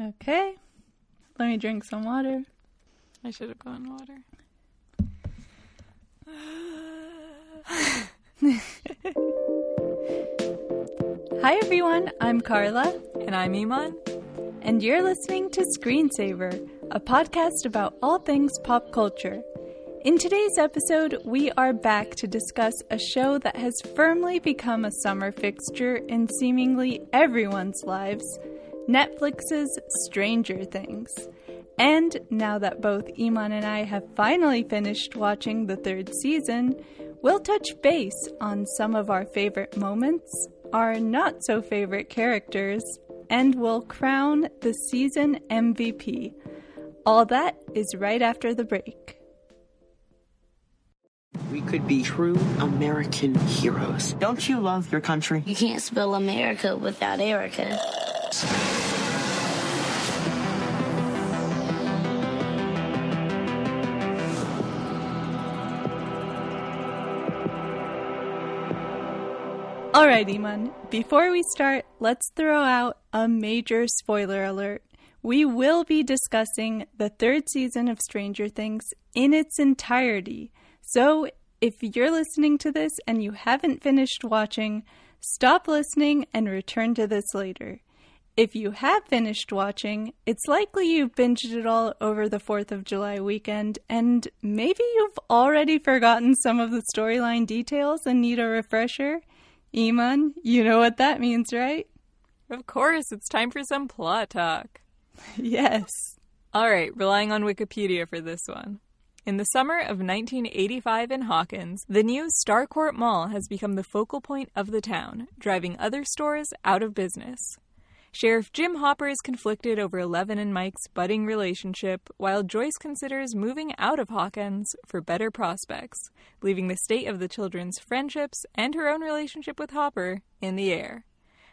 Okay. Let me drink some water. I should have gone water. Hi, everyone. I'm Carla, And I'm Iman. and you're listening to Screensaver, a podcast about all things pop culture. In today's episode, we are back to discuss a show that has firmly become a summer fixture in seemingly everyone's lives Netflix's Stranger Things. And now that both Iman and I have finally finished watching the third season, we'll touch base on some of our favorite moments, our not so favorite characters, and we'll crown the season MVP. All that is right after the break. We could be true American heroes. Don't you love your country? You can't spell America without Erica. Alright, Iman, before we start, let's throw out a major spoiler alert. We will be discussing the third season of Stranger Things in its entirety. So, if you're listening to this and you haven't finished watching, stop listening and return to this later. If you have finished watching, it's likely you've binged it all over the 4th of July weekend, and maybe you've already forgotten some of the storyline details and need a refresher. Iman, you know what that means, right? Of course, it's time for some plot talk. yes. All right, relying on Wikipedia for this one. In the summer of 1985 in Hawkins, the new Starcourt Mall has become the focal point of the town, driving other stores out of business. Sheriff Jim Hopper is conflicted over Eleven and Mike's budding relationship, while Joyce considers moving out of Hawkins for better prospects, leaving the state of the children's friendships and her own relationship with Hopper in the air.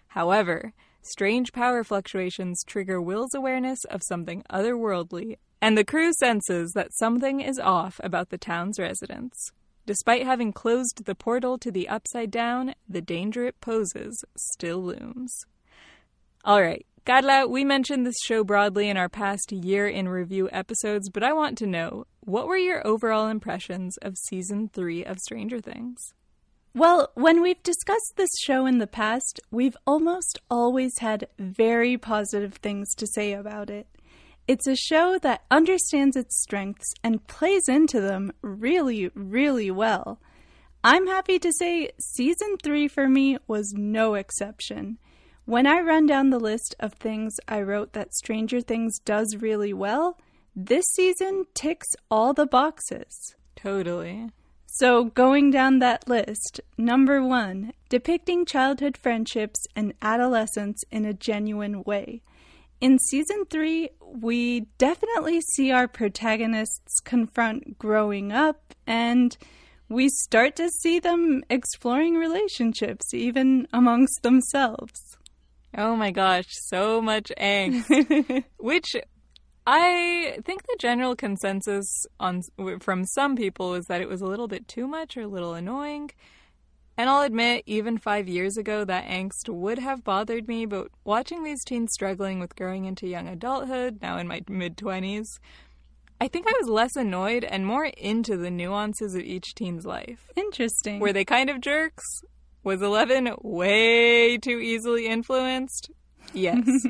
However, strange power fluctuations trigger Will's awareness of something otherworldly, and the crew senses that something is off about the town's residents. Despite having closed the portal to the Upside Down, the danger it poses still looms. All right, Carla, we mentioned this show broadly in our past year in review episodes, but I want to know what were your overall impressions of season three of Stranger Things? Well, when we've discussed this show in the past, we've almost always had very positive things to say about it. It's a show that understands its strengths and plays into them really, really well. I'm happy to say season three for me was no exception. When I run down the list of things I wrote that Stranger Things does really well, this season ticks all the boxes. Totally. So, going down that list, number one, depicting childhood friendships and adolescence in a genuine way. In season three, we definitely see our protagonists confront growing up, and we start to see them exploring relationships, even amongst themselves. Oh my gosh, so much angst. Which I think the general consensus on from some people is that it was a little bit too much or a little annoying. And I'll admit, even five years ago, that angst would have bothered me, but watching these teens struggling with growing into young adulthood, now in my mid 20s, I think I was less annoyed and more into the nuances of each teen's life. Interesting. Were they kind of jerks? Was Eleven way too easily influenced? Yes.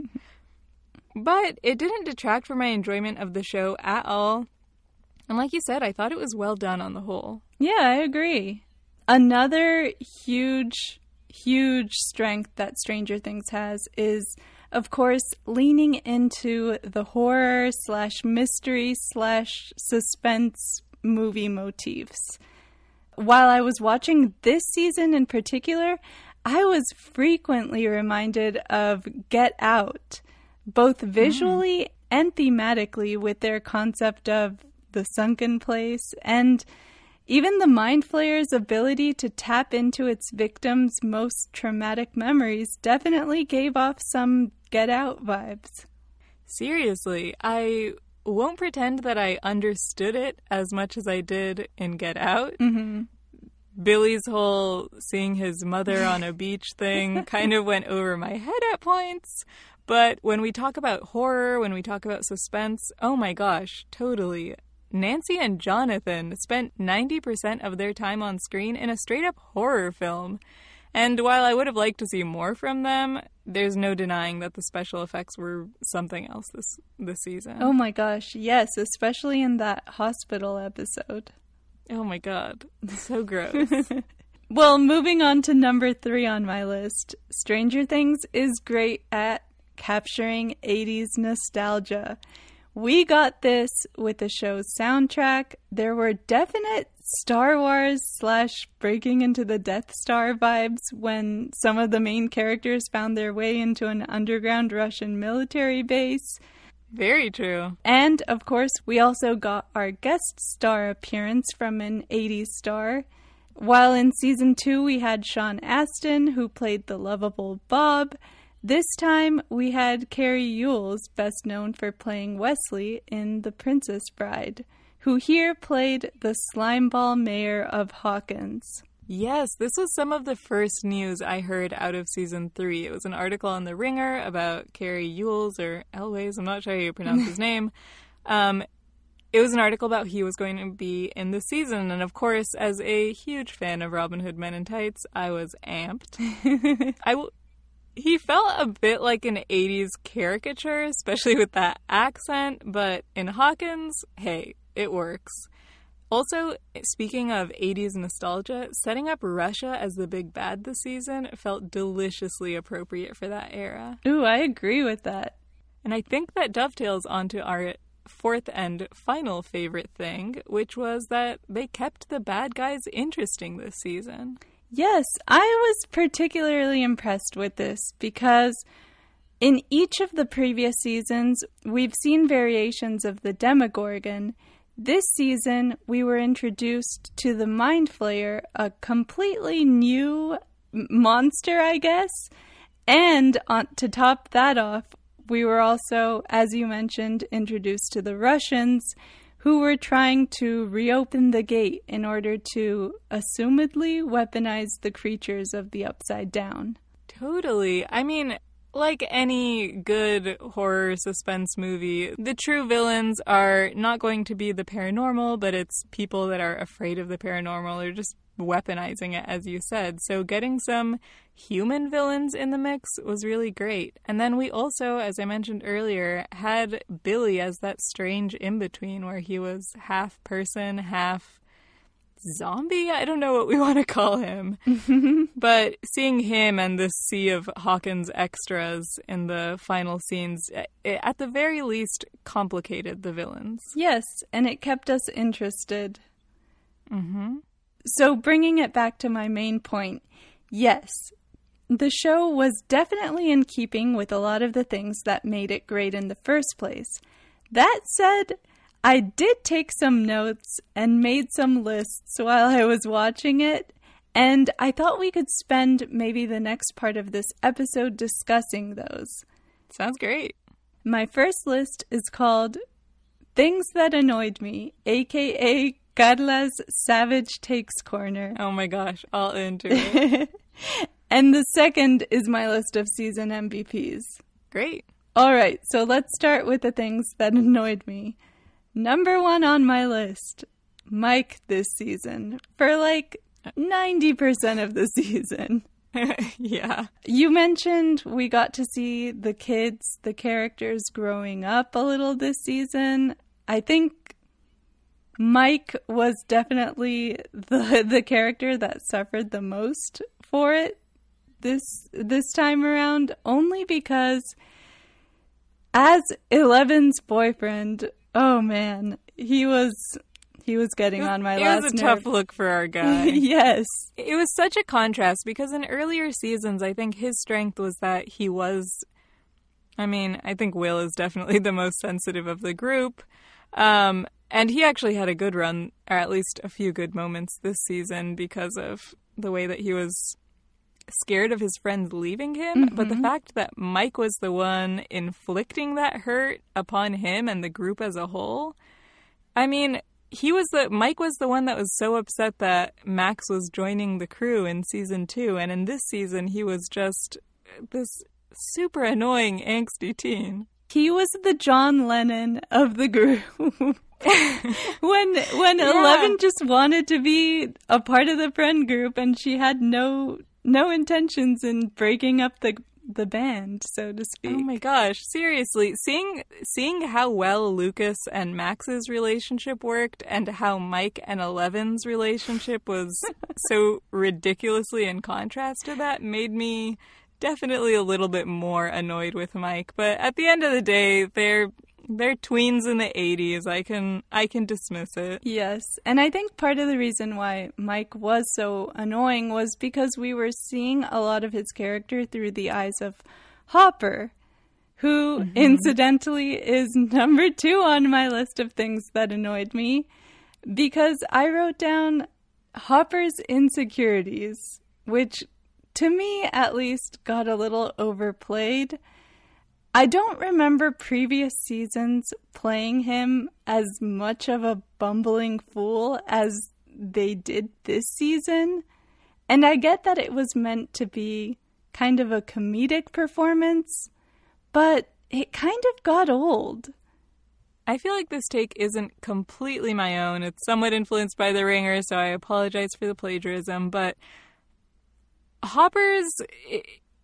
but it didn't detract from my enjoyment of the show at all. And like you said, I thought it was well done on the whole. Yeah, I agree. Another huge, huge strength that Stranger Things has is, of course, leaning into the horror slash mystery slash suspense movie motifs. While I was watching this season in particular, I was frequently reminded of Get Out, both visually mm. and thematically, with their concept of the sunken place and even the Mind Flayer's ability to tap into its victims' most traumatic memories definitely gave off some Get Out vibes. Seriously, I won't pretend that I understood it as much as I did in Get Out. Mm-hmm. Billy's whole seeing his mother on a beach thing kind of went over my head at points, But when we talk about horror, when we talk about suspense, oh my gosh, totally. Nancy and Jonathan spent 90% of their time on screen in a straight up horror film. And while I would have liked to see more from them, there's no denying that the special effects were something else this this season. Oh my gosh, yes, especially in that hospital episode. Oh my god, so gross. well, moving on to number three on my list Stranger Things is great at capturing 80s nostalgia. We got this with the show's soundtrack. There were definite Star Wars slash breaking into the Death Star vibes when some of the main characters found their way into an underground Russian military base. Very true. And of course, we also got our guest star appearance from an 80s star. While in season two, we had Sean Astin, who played the lovable Bob. This time we had Cary Elwes, best known for playing Westley in The Princess Bride, who here played the slimeball mayor of Hawkins. Yes, this was some of the first news I heard out of season three. It was an article on The Ringer about Cary Elwes or Elways, I'm not sure how you pronounce his name. Um, it was an article about he was going to be in the season, and of course, as a huge fan of Robin Hood Men in Tights, I was amped. I w- he felt a bit like an 80s caricature, especially with that accent, but in Hawkins, hey, it works. Also, speaking of 80s nostalgia, setting up Russia as the big bad this season felt deliciously appropriate for that era. Ooh, I agree with that. And I think that dovetails onto our fourth and final favorite thing, which was that they kept the bad guys interesting this season. Yes, I was particularly impressed with this because in each of the previous seasons, we've seen variations of the Demogorgon. This season, we were introduced to the Mind Flayer, a completely new monster, I guess. And on, to top that off, we were also, as you mentioned, introduced to the Russians, who were trying to reopen the gate in order to assumedly weaponize the creatures of the Upside Down. Totally. I mean, like any good horror suspense movie, the true villains are not going to be the paranormal, but it's people that are afraid of the paranormal or just weaponizing it, as you said. So getting some human villains in the mix was really great. And then we also, as I mentioned earlier, had Billy as that strange in between where he was half person, half zombie. I don't know what we want to call him. but seeing him and this sea of Hawkins extras in the final scenes, it, at the very least, complicated the villains. Yes, and it kept us interested. Mm-hmm. So, bringing it back to my main point, yes, the show was definitely in keeping with a lot of the things that made it great in the first place. That said, I did take some notes and made some lists while I was watching it, and I thought we could spend maybe the next part of this episode discussing those. Sounds great. My first list is called Things That Annoyed Me, aka Carla's Savage Takes Corner. Oh my gosh, all into it. and the second is my list of season MVPs. Great. All right, so let's start with the things that annoyed me. Number one on my list Mike this season for like 90% of the season. yeah. You mentioned we got to see the kids, the characters growing up a little this season. I think Mike was definitely the the character that suffered the most for it this this time around only because as Eleven's boyfriend, oh man, he was he was getting on my it last. It was a nerve. tough look for our guy. yes, it was such a contrast because in earlier seasons, I think his strength was that he was. I mean, I think Will is definitely the most sensitive of the group, um, and he actually had a good run, or at least a few good moments this season because of the way that he was scared of his friends leaving him. Mm-hmm. But the fact that Mike was the one inflicting that hurt upon him and the group as a whole, I mean, he was the Mike was the one that was so upset that Max was joining the crew in season two, and in this season he was just this super annoying, angsty teen. He was the John Lennon of the group. when when Yeah. Eleven just wanted to be a part of the friend group and she had no no intentions in breaking up the the band, so to speak. Oh my gosh, seriously, seeing seeing how well Lucas and Max's relationship worked and how Mike and Eleven's relationship was so ridiculously in contrast to that made me definitely a little bit more annoyed with Mike. But at the end of the day, they're they're tweens in the 80s. I can I can dismiss it. Yes, and I think part of the reason why Mike was so annoying was because we were seeing a lot of his character through the eyes of Hopper, who mm-hmm. incidentally is number two on my list of things that annoyed me because I wrote down Hopper's insecurities, which to me at least got a little overplayed. I don't remember previous seasons playing him as much of a bumbling fool as they did this season. And I get that it was meant to be kind of a comedic performance, but it kind of got old. I feel like this take isn't completely my own. It's somewhat influenced by The Ringer, so I apologize for the plagiarism. But Hopper's,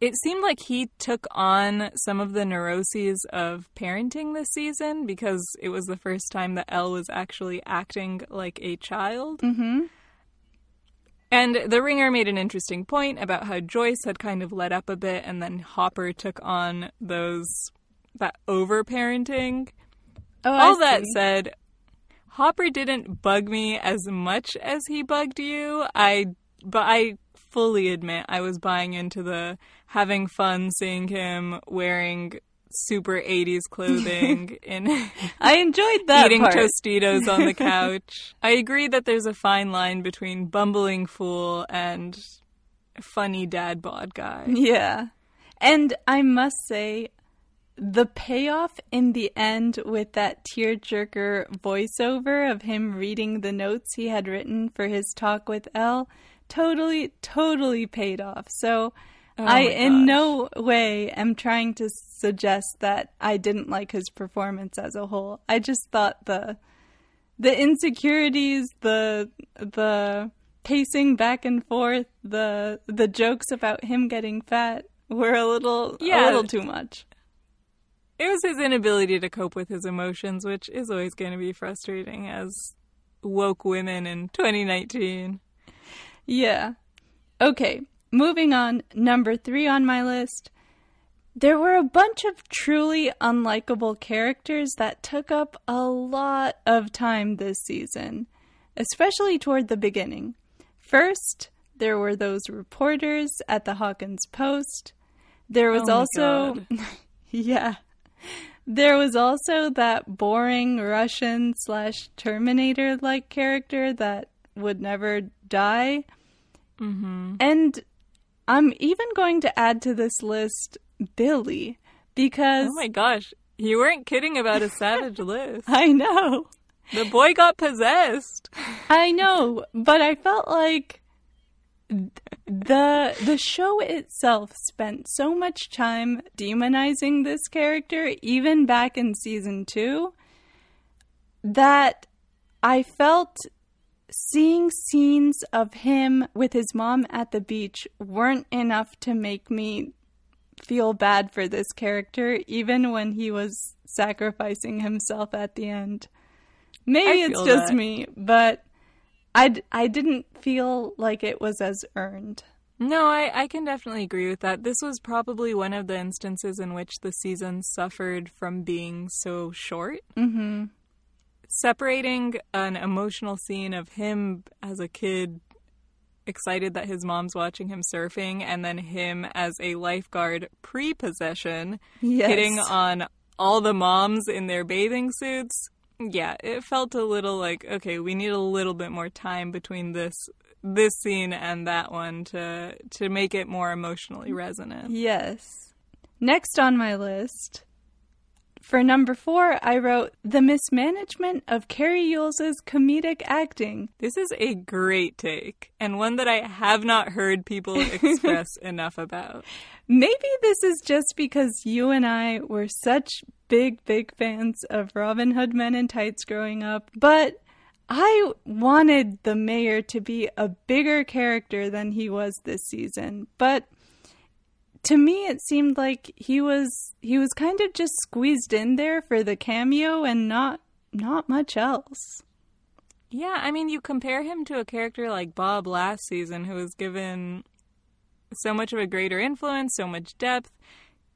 it, seemed like he took on some of the neuroses of parenting this season because it was the first time that El was actually acting like a child. Mm-hmm. And The Ringer made an interesting point about how Joyce had kind of let up a bit, and then Hopper took on those that over parenting. Oh, All that said, Hopper didn't bug me as much as he bugged you. I but I fully admit I was buying into the having fun seeing him wearing super 80s clothing and I enjoyed that eating part. Tostitos on the couch. I agree that there's a fine line between bumbling fool and funny dad bod guy. Yeah. And I must say, the payoff in the end with that tearjerker voiceover of him reading the notes he had written for his talk with El totally, totally paid off. So oh I, Oh my in no way, am trying to suggest that I didn't like his performance as a whole. I just thought the the insecurities, the the pacing back and forth, the the jokes about him getting fat were a little Yeah. a little too much. It was his inability to cope with his emotions, which is always going to be frustrating as woke women in 2019. Yeah. Okay, moving on. Number three on my list. There were a bunch of truly unlikable characters that took up a lot of time this season, especially toward the beginning. First, there were those reporters at the Hawkins Post. There was Oh also. Yeah. There was also that boring Russian slash Terminator like character that would never die. Mm-hmm. And I'm even going to add to this list Billy because Oh my gosh, you weren't kidding about a savage list. I know, The boy got possessed. I know, but I felt like the the show itself spent so much time demonizing this character even back in season 2 that I felt seeing scenes of him with his mom at the beach weren't enough to make me feel bad for this character even when he was sacrificing himself at the end. Maybe it's just that. me, but I, I didn't feel like it was as earned. No, I, I can definitely agree with that. This was probably one of the instances in which the season suffered from being so short. Mm-hmm. Separating an emotional scene of him as a kid excited that his mom's watching him surfing and then him as a lifeguard pre-possession Yes. hitting on all the moms in their bathing suits. Yeah, it felt a little like okay, we need a little bit more time between this this scene and that one to to make it more emotionally resonant. Yes. Next on my list, For number four, I wrote The Mismanagement of Cary Elwes' Comedic Acting. This is a great take, and one that I have not heard people express enough about. Maybe this is just because you and I were such big, big fans of Robin Hood Men in Tights growing up, but I wanted the mayor to be a bigger character than he was this season. But to me it seemed like he was he was kind of just squeezed in there for the cameo and not not much else. Yeah, I mean, you compare him to a character like Bob last season, who was given so much of a greater influence, so much depth.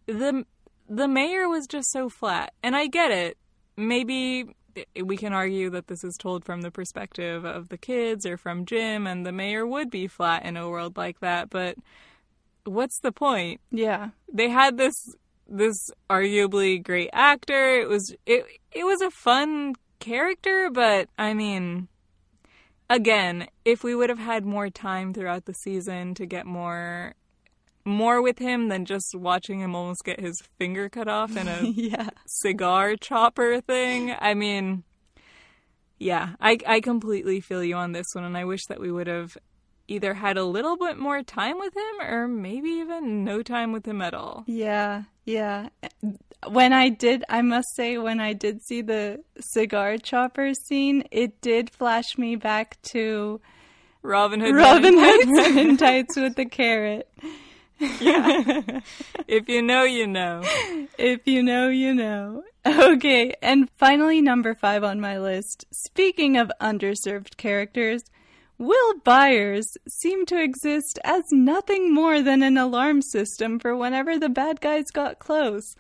The the mayor was just so flat, and I get it. Maybe we can argue that this is told from the perspective of the kids or from Jim, and the mayor would be flat in a world like that. But what's the point? Yeah. They had this this arguably great actor. It was it it was a fun character, but I mean again, if we would have had more time throughout the season to get more more with him than just watching him almost get his finger cut off in a yeah. cigar chopper thing. I mean, yeah, I I completely feel you on this one and I wish that we would have either had a little bit more time with him or maybe even no time with him at all. Yeah, yeah. When I did, I must say, when I did see the cigar chopper scene, it did flash me back to Robin Hood. Robin Hood Men in Tights with the carrot. Yeah. if you know, you know. If you know, you know. Okay, and finally, number five on my list. Speaking of underserved characters, Will Byers seemed to exist as nothing more than an alarm system for whenever the bad guys got close.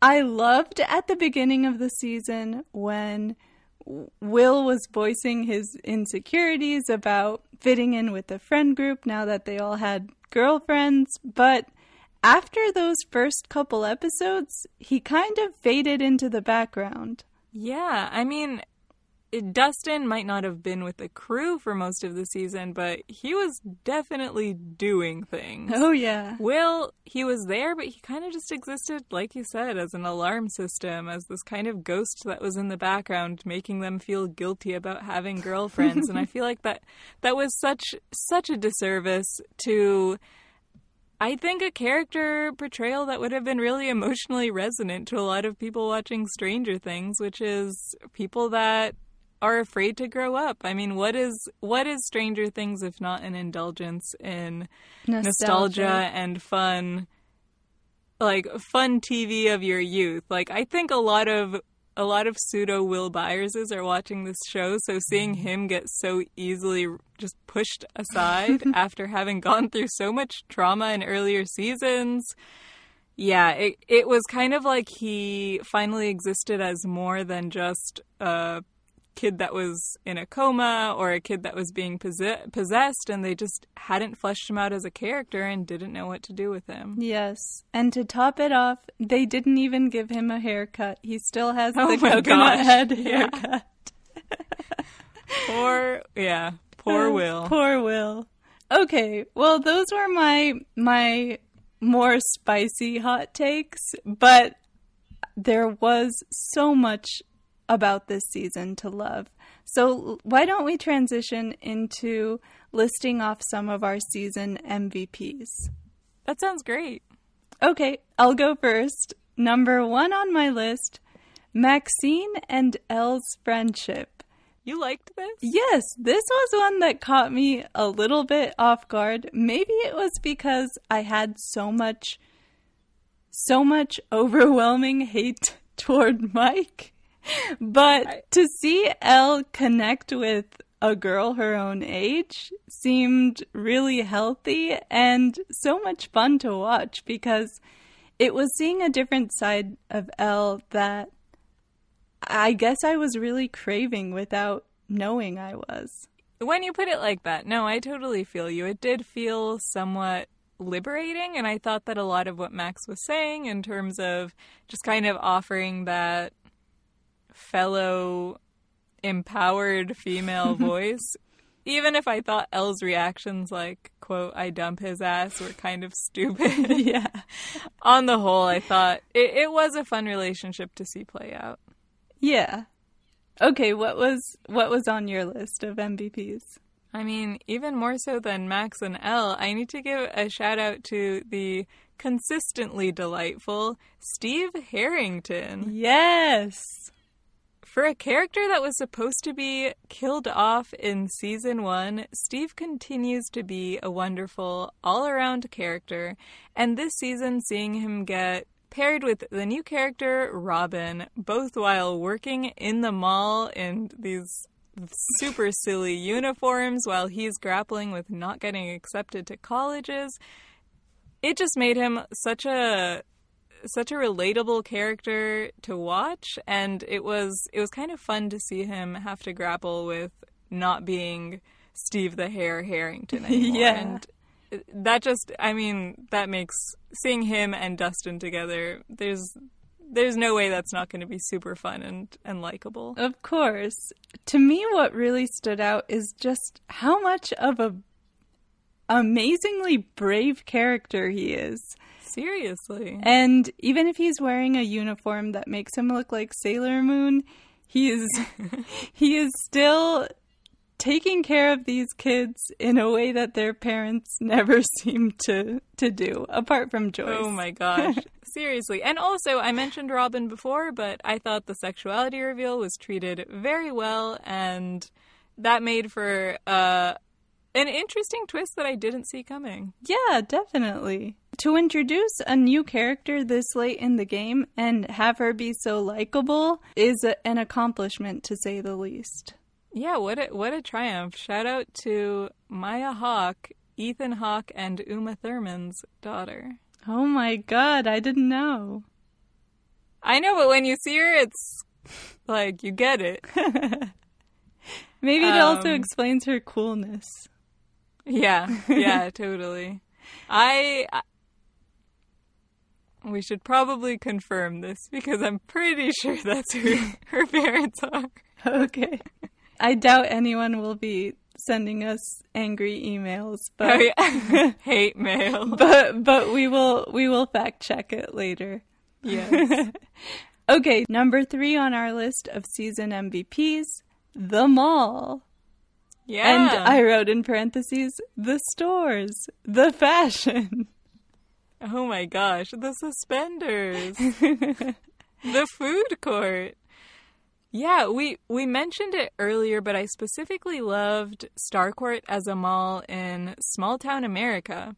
I loved at the beginning of the season when Will was voicing his insecurities about fitting in with the friend group now that they all had girlfriends, but after those first couple episodes, he kind of faded into the background. Yeah, I mean, Dustin might not have been with the crew for most of the season, but he was definitely doing things. Oh, yeah. Will, he was there, but he kind of just existed, like you said, as an alarm system, as this kind of ghost that was in the background, making them feel guilty about having girlfriends. and I feel like that that was such such a disservice to I think a character portrayal that would have been really emotionally resonant to a lot of people watching Stranger Things, which is people that are afraid to grow up. I mean, what is what is Stranger Things if not an indulgence in nostalgia, nostalgia and fun like fun TV of your youth. Like I think a lot of a lot of pseudo Will Byerses are watching this show, so seeing mm. him get so easily just pushed aside after having gone through so much trauma in earlier seasons. Yeah, it it was kind of like he finally existed as more than just a kid that was in a coma or a kid that was being possessed and they just hadn't fleshed him out as a character and didn't know what to do with him. Yes. And to top it off, they didn't even give him a haircut. He still has oh the coconut gosh. head haircut. Yeah. poor yeah, poor oh, Will. Poor Will. Okay, well those were my my more spicy hot takes, but there was so much about this season to love. So, why don't we transition into listing off some of our season MVPs? That sounds great. Okay, I'll go first. Number one on my list Maxine and El's friendship. You liked this? Yes, this was one that caught me a little bit off guard. Maybe it was because I had so much, so much overwhelming hate toward Mike but to see El connect with a girl her own age seemed really healthy and so much fun to watch because it was seeing a different side of El that I guess I was really craving without knowing I was. When you put it like that, no, I totally feel you. It did feel somewhat liberating, and I thought that a lot of what Max was saying in terms of just kind of offering that fellow empowered female voice even if I thought El's reactions, like, quote, I dump his ass, were kind of stupid. yeah. On the whole, I thought it, it was a fun relationship to see play out. Yeah. Okay, what was what was on your list of MVPs? I mean, even more so than Max and Elle, I need to give a shout out to the consistently delightful Steve Harrington. Yes. For a character that was supposed to be killed off in season one, Steve continues to be a wonderful all around character. And this season, seeing him get paired with the new character, Robin, both while working in the mall in these super silly uniforms while he's grappling with not getting accepted to colleges. It just made him such a such a relatable character to watch and it was it was kind of fun to see him have to grapple with not being Steve the Hair Harrington anymore. Yeah. And that just I mean, that makes seeing him and Dustin together, there's there's no way that's not going to be super fun and, and likable. Of course. To me what really stood out is just how much of a amazingly brave character he is. Seriously. And even if he's wearing a uniform that makes him look like Sailor Moon, he is he is still taking care of these kids in a way that their parents never seem to to do apart from Joyce. Oh my gosh. Seriously. And also, I mentioned Robin before, but I thought the sexuality reveal was treated very well, and that made for uh, an interesting twist that I didn't see coming. Yeah, definitely. To introduce a new character this late in the game and have her be so likable is a, an accomplishment to say the least. Yeah, what a, what a triumph. Shout out to Maya Hawke, Ethan Hawke, and Uma Thurman's daughter. Oh my god, I didn't know. I know, but when you see her, it's like you get it. Maybe it also Um, explains her coolness. Yeah, yeah, totally. I, I. We should probably confirm this because I'm pretty sure that's who her parents are. Okay. I doubt anyone will be sending us angry emails, but Oh yeah, hate mail. but but we will we will fact check it later. Yes. Okay, number 3 on our list of season MVPs, The Mall. Yeah. And I wrote in parentheses, the stores, the fashion. Oh my gosh, the suspenders. the food court. Yeah, we we mentioned it earlier, but I specifically loved Starcourt as a mall in small town America.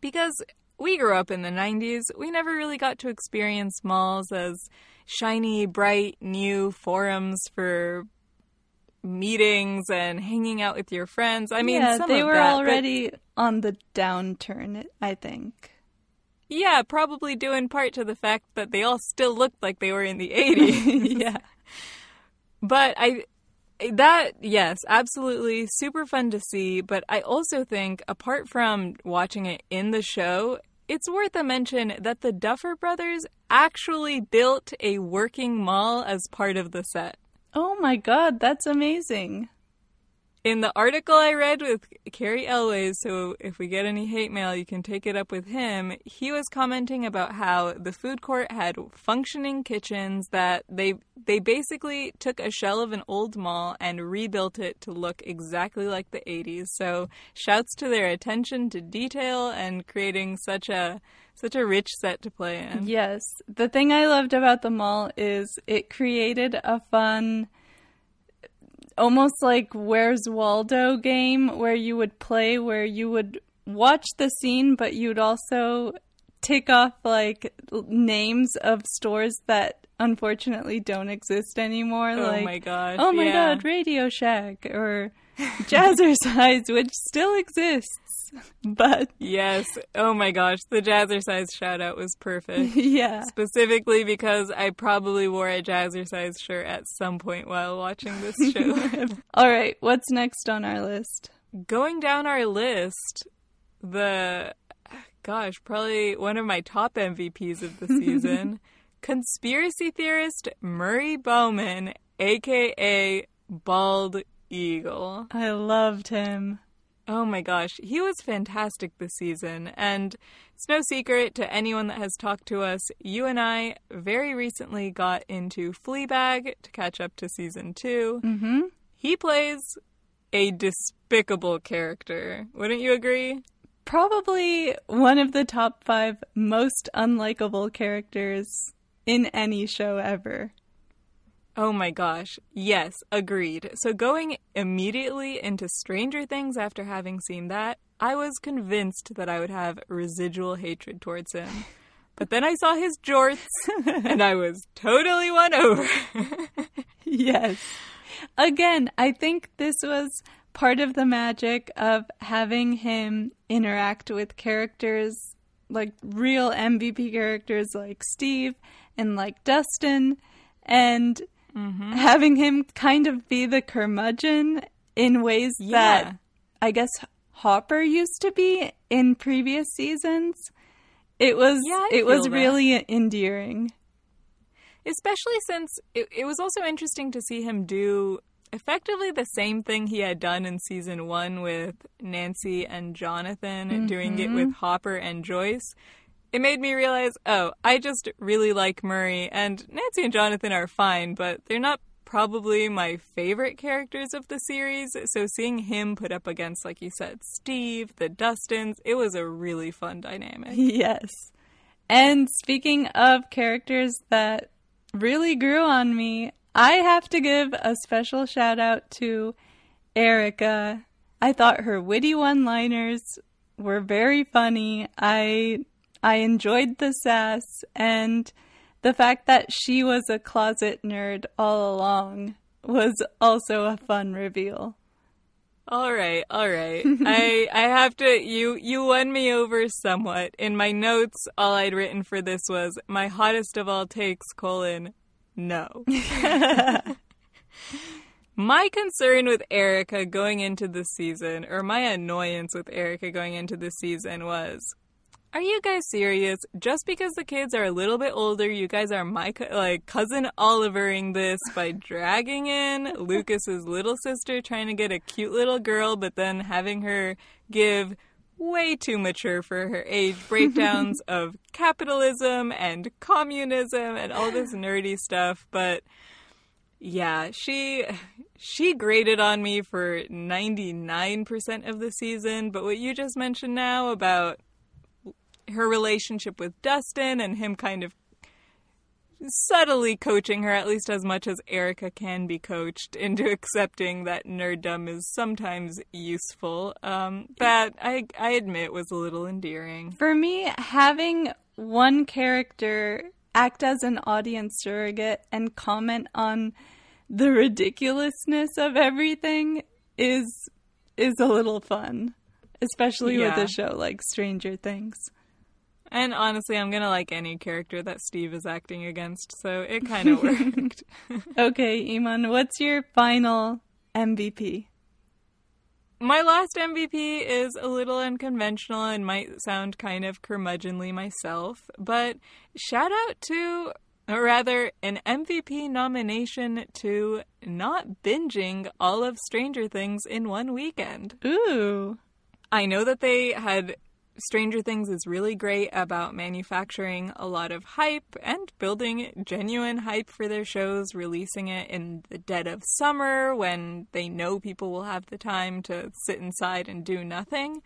Because we grew up in the 90s, we never really got to experience malls as shiny, bright, new forums for meetings and hanging out with your friends. I mean, yeah, they were that, but- already on the downturn, I think. Yeah, probably due in part to the fact that they all still looked like they were in the 80s. yeah. but I that yes, absolutely super fun to see, but I also think apart from watching it in the show, it's worth a mention that the Duffer brothers actually built a working mall as part of the set. Oh my god, that's amazing. In the article I read with Cary Elways, so if we get any hate mail, you can take it up with him. He was commenting about how the food court had functioning kitchens that they they basically took a shell of an old mall and rebuilt it to look exactly like the 80s. So, shouts to their attention to detail and creating such a such a rich set to play in. Yes. The thing I loved about the mall is it created a fun almost like Where's Waldo game where you would play where you would watch the scene but you'd also tick off like names of stores that unfortunately don't exist anymore Oh like my god. Oh my yeah. god, Radio Shack or Jazzercise which still exists. But Yes. Oh my gosh, the Jazzercise shout out was perfect. yeah. specifically because I probably wore a jazzercise shirt at some point while watching this show. All right, what's next on our list? Going down our list, the gosh, probably one of my top MVPs of the season, conspiracy theorist Murray Bowman, aka Bald Eagle. I loved him. Oh my gosh, he was fantastic this season. And it's no secret to anyone that has talked to us, you and I very recently got into Fleabag to catch up to season 2 Mm-hmm. He plays a despicable character. Wouldn't you agree? Probably one of the top five most unlikable characters in any show ever. Oh my gosh. Yes, agreed. So going immediately into Stranger Things after having seen that, I was convinced that I would have residual hatred towards him. But then I saw his jorts and I was totally won over. yes. Again, I think this was part of the magic of having him interact with characters like real MVP characters like Steve and like Dustin and Mm-hmm. having him kind of be the curmudgeon in ways Yeah. that I guess Hopper used to be in previous seasons. It was Yeah, it was that. really endearing. Especially since it, it was also interesting to see him do effectively the same thing he had done in season one with Nancy and Jonathan, doing it mm-hmm. with Hopper and Joyce. It made me realize, oh, I just really like Murray, and Nancy and Jonathan are fine, but they're not probably my favorite characters of the series. So seeing him put up against, like you said, Steve, the Dustins, it was a really fun dynamic. Yes. And speaking of characters that really grew on me, I have to give a special shout out to Erica. I thought her witty one-liners were very funny. I I enjoyed the sass and the fact that she was a closet nerd all along was also a fun reveal. All right, all right. I I have to you you won me over somewhat. In my notes, all I'd written for this was my hottest of all takes colon no. my concern with Erica going into the season, or my annoyance with Erica going into the season was are you guys serious? Just because the kids are a little bit older, you guys are my co- like cousin Olivering this by dragging in Lucas's little sister trying to get a cute little girl, but then having her give way too mature for her age breakdowns of capitalism and communism and all this nerdy stuff, but yeah, she she grated on me for 99% of the season, but what you just mentioned now about her relationship with Dustin and him kind of subtly coaching her at least as much as Erica can be coached into accepting that nerddom is sometimes useful. Um, that I I admit was a little endearing. For me, having one character act as an audience surrogate and comment on the ridiculousness of everything is is a little fun, especially Yeah. with a show like Stranger Things. And honestly, I'm gonna like any character that Steve is acting against, so it kind of worked. Okay, Iman, what's your final MVP? My last MVP is a little unconventional and might sound kind of curmudgeonly myself, but shout out to, or rather, an MVP nomination to not binging all of Stranger Things in one weekend. Ooh. I know that they had Stranger Things is really great about manufacturing a lot of hype and building genuine hype for their shows, releasing it in the dead of summer when they know people will have the time to sit inside and do nothing.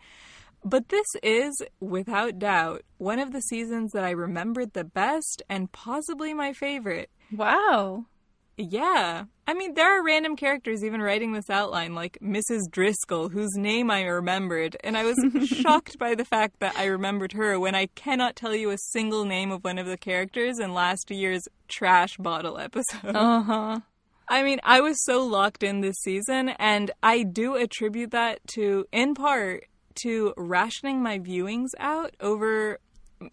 But this is, without doubt, one of the seasons that I remembered the best and possibly my favorite. Wow. Yeah. I mean, there are random characters even writing this outline, like Mrs. Driscoll, whose name I remembered. And I was shocked by the fact that I remembered her when I cannot tell you a single name of one of the characters in last year's trash bottle episode. Uh huh. I mean, I was so locked in this season, and I do attribute that to, in part, to rationing my viewings out over.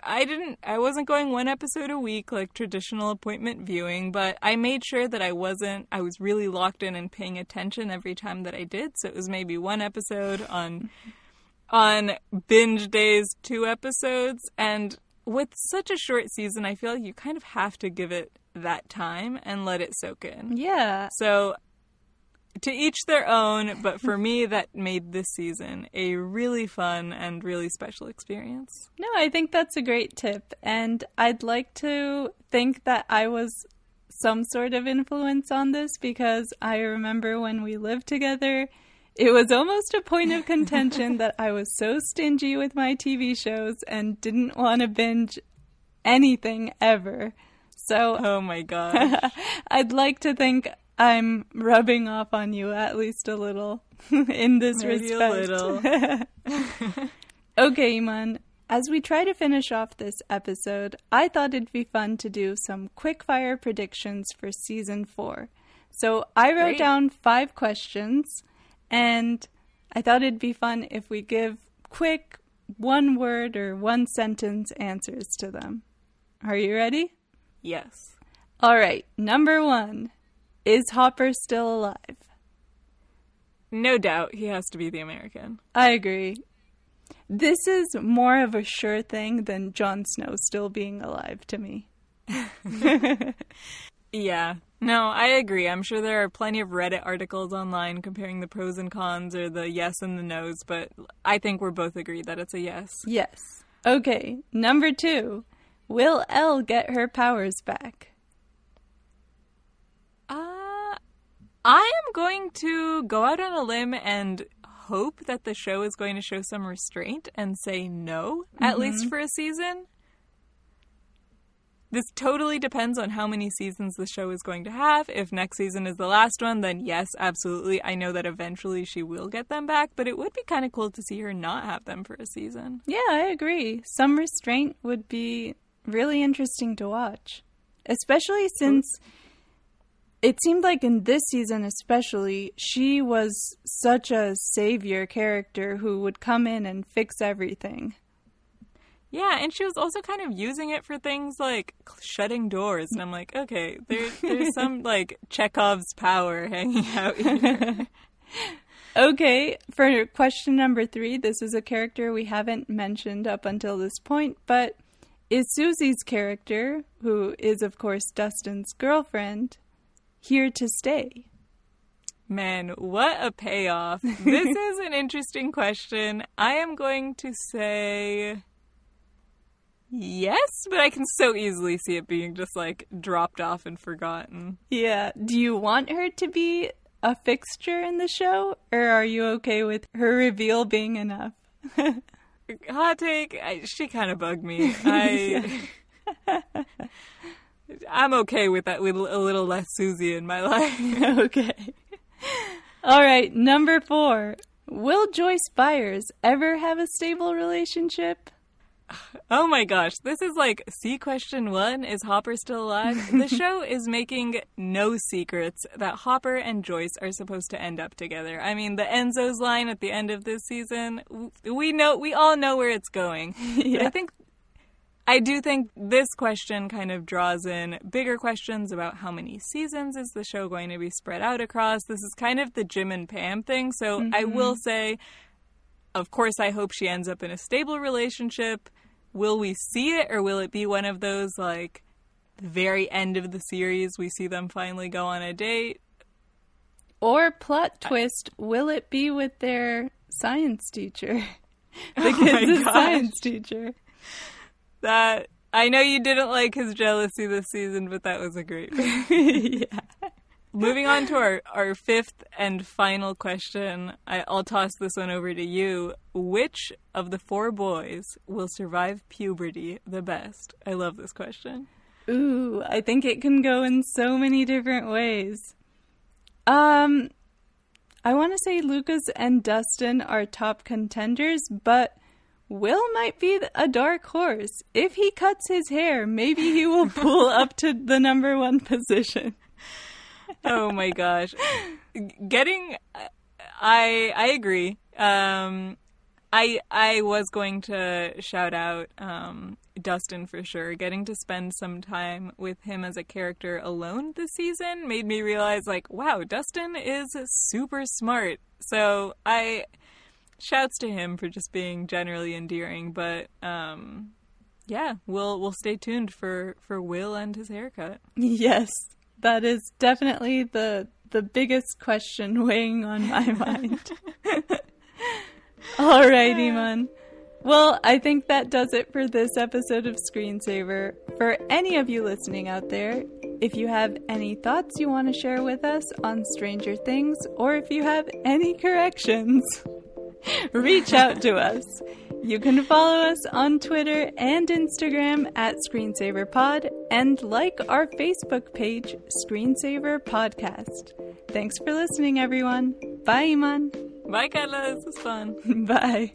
I didn't, I wasn't going one episode a week like traditional appointment viewing, but I made sure that I wasn't, I was really locked in and paying attention every time that I did. So it was maybe one episode on, on binge days, two episodes. And with such a short season, I feel like you kind of have to give it that time and let it soak in. Yeah. So to each their own, but for me, that made this season a really fun and really special experience. No, I think that's a great tip. And I'd like to think that I was some sort of influence on this because I remember when we lived together, it was almost a point of contention that I was so stingy with my TV shows and didn't want to binge anything ever. So, oh my god. I'd like to think I'm rubbing off on you at least a little in this Maybe respect. a little. okay, Iman. As we try to finish off this episode, I thought it'd be fun to do some quickfire predictions for season four. So I wrote Great. down five questions, and I thought it'd be fun if we give quick one word or one sentence answers to them. Are you ready? yes. All right, number one Is Hopper still alive? No doubt he has to be the American. I agree. This is more of a sure thing than Jon Snow still being alive to me. Yeah. No, I agree. I'm sure there are plenty of Reddit articles online comparing the pros and cons or the yes and the no's, but I think we're both agreed that it's a yes. Yes. Okay, number two. Will El get her powers back? Uh, I am going to go out on a limb and hope that the show is going to show some restraint and say no, at mm-hmm. least for a season. This totally depends on how many seasons the show is going to have. If next season is the last one, then yes, absolutely. I know that eventually she will get them back, but it would be kind of cool to see her not have them for a season. Yeah, I agree. Some restraint would be really interesting to watch. Especially since it seemed like in this season, especially, she was such a savior character who would come in and fix everything. Yeah, and she was also kind of using it for things like shutting doors. And I'm like, okay, there, there's some like Chekhov's power hanging out here. Okay, for question number three, this is a character we haven't mentioned up until this point, but is Susie's character, who is, of course, Dustin's girlfriend, here to stay? Man, what a payoff. This is an interesting question. I am going to say yes, but I can so easily see it being just like dropped off and forgotten. Yeah. Do you want her to be a fixture in the show, or are you okay with her reveal being enough? Hot take, I, she kind of bugged me. I. I'm okay with that with a little less Susie in my life. okay. All right, number four. Will Joyce Byers ever have a stable relationship? Oh my gosh, this is like C question one Is Hopper still alive? the show is making no secrets that Hopper and Joyce are supposed to end up together. I mean, the Enzo's line at the end of this season, we know, we all know where it's going. But I think, I do think this question kind of draws in bigger questions about how many seasons is the show going to be spread out across. This is kind of the Jim and Pam thing. So I will mm-hmm. say, of course, I hope she ends up in a stable relationship. Will we see it, or will it be one of those like very end of the series we see them finally go on a date? Or plot twist, will it be with their science teacher? Oh the kid's gosh. science teacher. That I know you didn't like his jealousy this season, but that was a great. yeah. Moving on to our, our fifth and final question, I, I'll toss this one over to you. Which of the four boys will survive puberty the best? I love this question. Ooh, I think it can go in so many different ways. Um, I want to say Lucas and Dustin are top contenders, but Will might be a dark horse. If he cuts his hair, maybe he will pull up to the number one position. oh my gosh getting i i agree um i i was going to shout out um dustin for sure getting to spend some time with him as a character alone this season made me realize like wow dustin is super smart so i shouts to him for just being generally endearing but um yeah we'll we'll stay tuned for for will and his haircut Yes, that is definitely the the biggest question weighing on my mind. All right, Iman. Well, I think that does it for this episode of Screensaver. For any of you listening out there, if you have any thoughts you want to share with us on Stranger Things, or if you have any corrections, reach out to us. You can follow us on Twitter and Instagram at ScreensaverPod and like our Facebook page, Screensaver Podcast. Thanks for listening, everyone. Bye, Iman. Bye, Carla. This was fun. Bye.